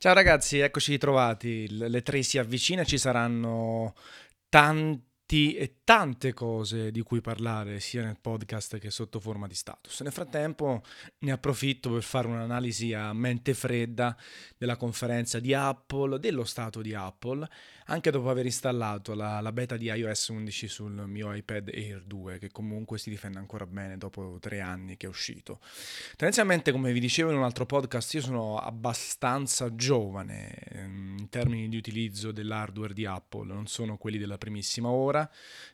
Ciao ragazzi, eccoci ritrovati. Le tre si avvicina, ci saranno tanti e tante cose di cui parlare sia nel podcast che sotto forma di status. Nel frattempo ne approfitto per fare un'analisi a mente fredda della conferenza di Apple, dello stato di Apple, anche dopo aver installato la, la beta di iOS 11 sul mio iPad Air 2, che comunque si difende ancora bene dopo tre anni che è uscito. Tendenzialmente, come vi dicevo in un altro podcast, io sono abbastanza giovane ehm, in termini di utilizzo dell'hardware di Apple, non sono quelli della primissima ora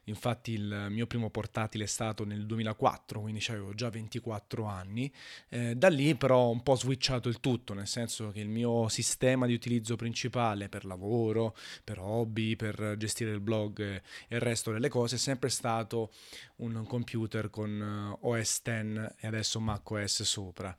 infatti il mio primo portatile è stato nel 2004, quindi avevo già 24 anni, eh, da lì però ho un po' switchato il tutto, nel senso che il mio sistema di utilizzo principale per lavoro, per hobby, per gestire il blog e il resto delle cose è sempre stato un computer con eh, OS X e adesso macOS sopra.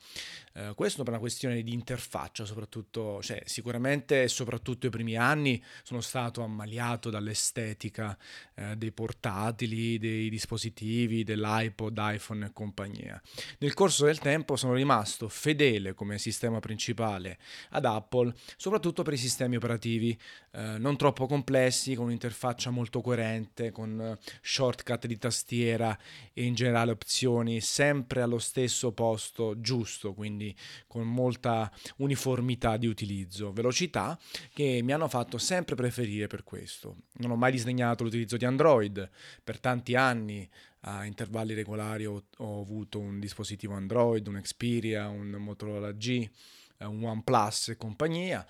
Eh, questo per una questione di interfaccia, soprattutto, cioè, sicuramente soprattutto i primi anni sono stato ammaliato dall'estetica eh, dei portatili, dei dispositivi, dell'iPod, iPhone e compagnia. Nel corso del tempo sono rimasto fedele come sistema principale ad Apple, soprattutto per i sistemi operativi eh, non troppo complessi, con un'interfaccia molto coerente, con eh, shortcut di tastiera e in generale opzioni sempre allo stesso posto giusto, quindi con molta uniformità di utilizzo, velocità che mi hanno fatto sempre preferire per questo. Non ho mai disdegnato l'utilizzo di Android, per tanti anni a intervalli regolari ho, ho avuto un dispositivo Android, un Xperia, un Motorola G, eh, un OnePlus e compagnia.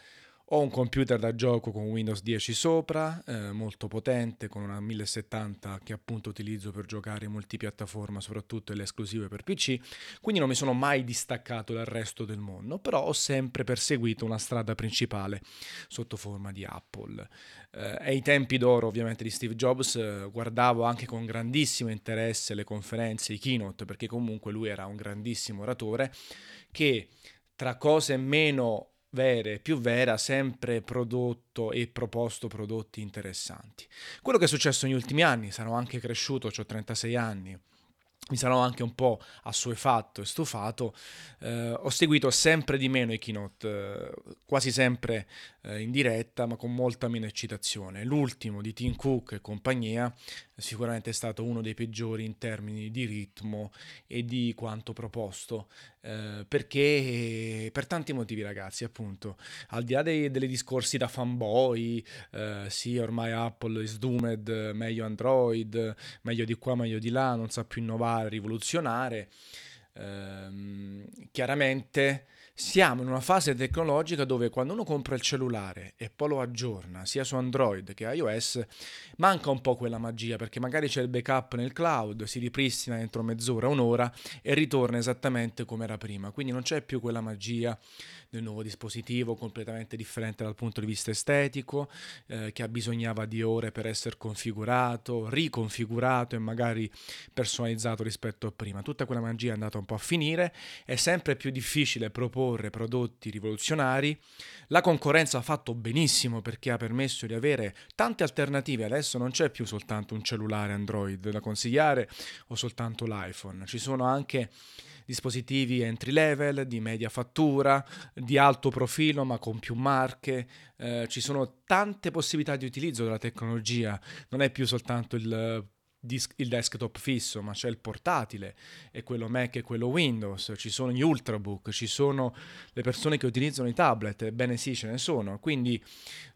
Ho un computer da gioco con Windows 10 sopra, eh, molto potente, con una 1070 che appunto utilizzo per giocare multipiattaforma, soprattutto le esclusive per PC, quindi non mi sono mai distaccato dal resto del mondo, però ho sempre perseguito una strada principale sotto forma di Apple. Eh, ai tempi d'oro ovviamente di Steve Jobs eh, guardavo anche con grandissimo interesse le conferenze, i keynote, perché comunque lui era un grandissimo oratore che tra cose meno vere, più vera, sempre prodotto e proposto prodotti interessanti. Quello che è successo negli ultimi anni, sarò anche cresciuto, ho 36 anni, mi sarò anche un po' assuefatto e stufato, eh, ho seguito sempre di meno i keynote, eh, quasi sempre eh, in diretta, ma con molta meno eccitazione. L'ultimo di Tim Cook e compagnia sicuramente è stato uno dei peggiori in termini di ritmo e di quanto proposto, eh, perché per tanti motivi ragazzi, appunto, al di là dei, dei discorsi da fanboy, eh, sì ormai Apple is doomed, meglio Android, meglio di qua, meglio di là, non sa più innovare, rivoluzionare, ehm, chiaramente siamo in una fase tecnologica dove quando uno compra il cellulare e poi lo aggiorna sia su Android che iOS, manca un po' quella magia perché magari c'è il backup nel cloud, si ripristina entro mezz'ora, un'ora e ritorna esattamente come era prima. Quindi non c'è più quella magia del nuovo dispositivo completamente differente dal punto di vista estetico, eh, che abbisognava di ore per essere configurato, riconfigurato e magari personalizzato rispetto a prima. Tutta quella magia è andata un po' a finire, è sempre più difficile proporre prodotti rivoluzionari. La concorrenza ha fatto benissimo perché ha permesso di avere tante alternative. Adesso non c'è più soltanto un cellulare Android da consigliare o soltanto l'iPhone, ci sono anche dispositivi entry level, di media fattura, di alto profilo ma con più marche, eh, ci sono tante possibilità di utilizzo della tecnologia, non è più soltanto il il desktop fisso, ma c'è il portatile e quello Mac e quello Windows, ci sono gli ultrabook, ci sono le persone che utilizzano i tablet, ebbene sì, ce ne sono. Quindi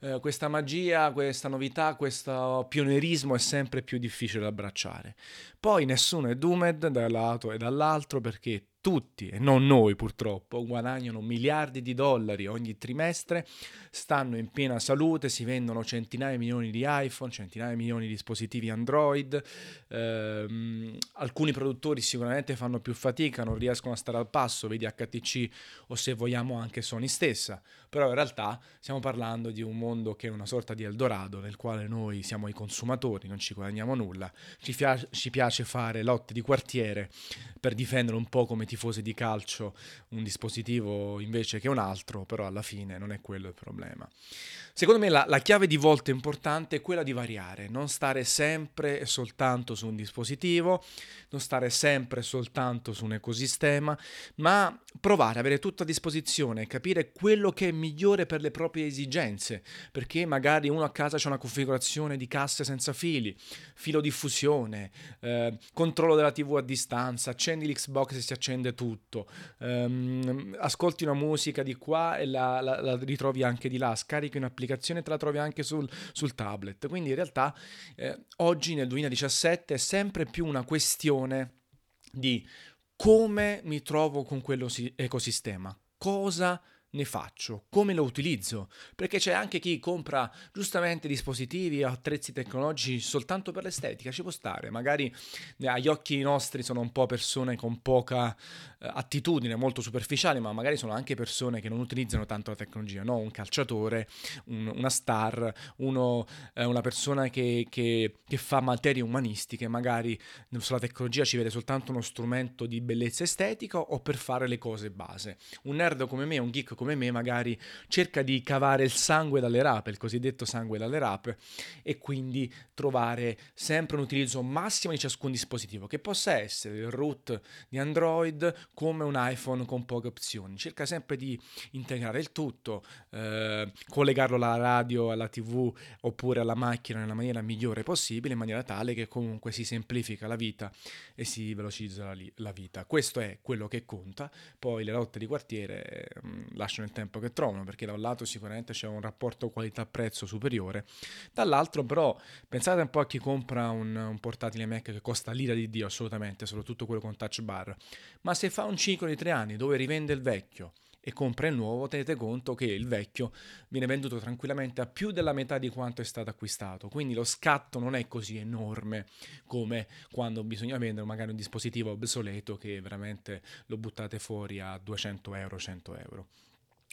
eh, questa magia, questa novità, questo pionerismo è sempre più difficile da abbracciare. Poi nessuno è doomed da un lato e dall'altro perché tutti, e non noi purtroppo, guadagnano miliardi di dollari ogni trimestre, stanno in piena salute, si vendono centinaia di milioni di iPhone, centinaia di milioni di dispositivi Android, ehm, alcuni produttori sicuramente fanno più fatica, non riescono a stare al passo, vedi HTC o se vogliamo anche Sony stessa, però in realtà stiamo parlando di un mondo che è una sorta di Eldorado nel quale noi siamo i consumatori, non ci guadagniamo nulla, ci, fia- ci piace fare lotte di quartiere per difendere un po' come tifosi di calcio un dispositivo invece che un altro, però alla fine non è quello il problema. Secondo me la, la, chiave di volta importante è quella di variare, non stare sempre e soltanto su un dispositivo, non stare sempre soltanto su un ecosistema, ma provare, avere tutto a disposizione, capire quello che è migliore per le proprie esigenze, perché magari uno a casa c'è una configurazione di casse senza fili, filo diffusione, eh, controllo della TV a distanza, accendi l'Xbox e si accende tutto, ehm, ascolti una musica di qua e la, la, la ritrovi anche di là, scarichi un'applicazione l'applicazione te la trovi anche sul, sul tablet. Quindi in realtà eh, oggi nel 2017 è sempre più una questione di come mi trovo con quello ecosistema, cosa ne faccio? Come lo utilizzo? Perché c'è anche chi compra giustamente dispositivi, attrezzi tecnologici soltanto per l'estetica, ci può stare, magari eh, agli occhi nostri sono un po' persone con poca eh, attitudine, molto superficiali, ma magari sono anche persone che non utilizzano tanto la tecnologia, no? Un calciatore, un, una star, uno, eh, una persona che, che, che fa materie umanistiche, magari sulla tecnologia ci vede soltanto uno strumento di bellezza estetica o per fare le cose base. Un nerd come me, un geek come me magari cerca di cavare il sangue dalle rape, il cosiddetto sangue dalle rape, e quindi trovare sempre un utilizzo massimo di ciascun dispositivo, che possa essere il root di Android come un iPhone con poche opzioni. Cerca sempre di integrare il tutto, eh, collegarlo alla radio, alla TV oppure alla macchina nella maniera migliore possibile, in maniera tale che comunque si semplifica la vita e si velocizza la, la vita. Questo è quello che conta. Poi le lotte di quartiere mh, mm, lasciano il tempo che trovano, perché da un lato sicuramente c'è un rapporto qualità-prezzo superiore, dall'altro però pensate un po' a chi compra un, un portatile Mac che costa l'ira di Dio assolutamente, soprattutto quello con touch bar, ma se fa un ciclo di tre anni dove rivende il vecchio e compra il nuovo, tenete conto che il vecchio viene venduto tranquillamente a più della metà di quanto è stato acquistato. Quindi lo scatto non è così enorme come quando bisogna vendere magari un dispositivo obsoleto che veramente lo buttate fuori a 200 euro, 100 euro.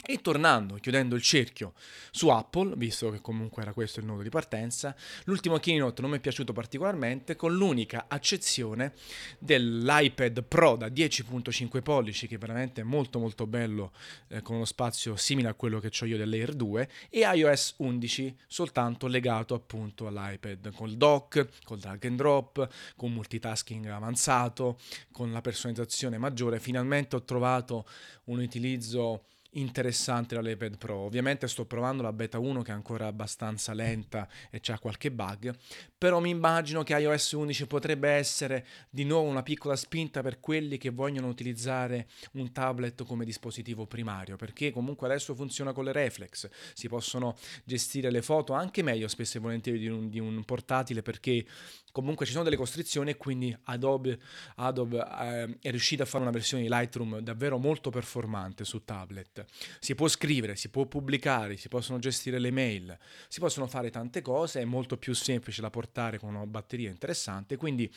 E tornando, chiudendo il cerchio su Apple, visto che comunque era questo il nodo di partenza, l'ultimo keynote non mi è piaciuto particolarmente, con l'unica accezione dell'iPad Pro da 10.5 pollici, che è veramente molto molto bello, eh, con uno spazio simile a quello che ho io dell'Air 2, e iOS 11 soltanto legato appunto all'iPad, col dock, col drag and drop, con multitasking avanzato, con la personalizzazione maggiore. Finalmente ho trovato un utilizzo interessante dall'iPad Pro. Ovviamente sto provando la beta 1 che è ancora abbastanza lenta e c'ha qualche bug, però mi immagino che iOS 11 potrebbe essere di nuovo una piccola spinta per quelli che vogliono utilizzare un tablet come dispositivo primario, perché comunque adesso funziona con le reflex, si possono gestire le foto anche meglio spesso e volentieri di un, di un portatile perché comunque ci sono delle costrizioni e quindi Adobe, Adobe eh, è riuscita a fare una versione di Lightroom davvero molto performante su tablet. Si può scrivere, si può pubblicare, si possono gestire le mail, si possono fare tante cose, è molto più semplice da portare con una batteria interessante, quindi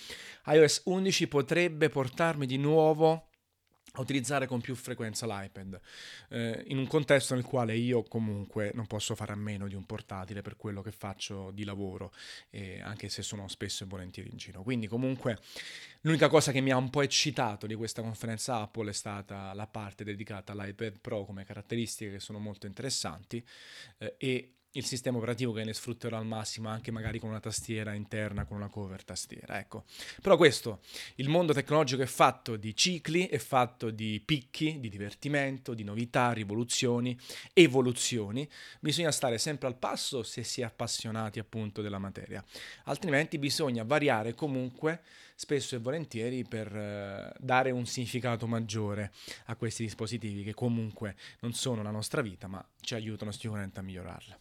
iOS 11 potrebbe portarmi di nuovo utilizzare con più frequenza l'iPad, eh, in un contesto nel quale io comunque non posso fare a meno di un portatile per quello che faccio di lavoro, eh, anche se sono spesso e volentieri in giro. Quindi comunque l'unica cosa che mi ha un po' eccitato di questa conferenza Apple è stata la parte dedicata all'iPad Pro come caratteristiche che sono molto interessanti eh, e il sistema operativo che ne sfrutterò al massimo anche magari con una tastiera interna, con una cover tastiera, ecco. Però questo, il mondo tecnologico è fatto di cicli, è fatto di picchi, di divertimento, di novità, rivoluzioni, evoluzioni. Bisogna stare sempre al passo se si è appassionati appunto della materia, altrimenti bisogna variare comunque spesso e volentieri per eh, dare un significato maggiore a questi dispositivi che comunque non sono la nostra vita ma ci aiutano sicuramente a migliorarla.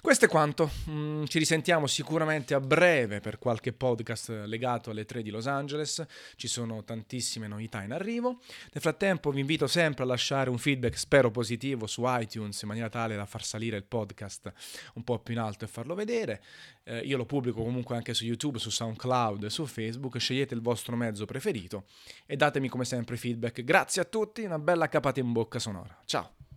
Questo è quanto. Mm, ci risentiamo sicuramente a breve per qualche podcast legato alle 3 di Los Angeles. Ci sono tantissime novità in arrivo. Nel frattempo vi invito sempre a lasciare un feedback, spero positivo, su iTunes in maniera tale da far salire il podcast un po' più in alto e farlo vedere. Eh, io lo pubblico comunque anche su YouTube, su SoundCloud su Facebook. Scegliete il vostro mezzo preferito e datemi come sempre feedback. Grazie a tutti, una bella capata in bocca sonora. Ciao!